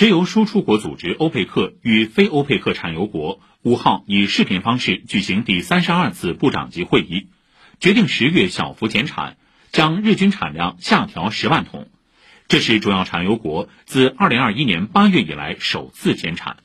石油输出国组织欧佩克与非欧佩克产油国五号以视频方式举行第三十二次部长级会议决定十月小幅减产将日均产量下调十万桶。这是主要产油国自二零二一年八月以来首次减产。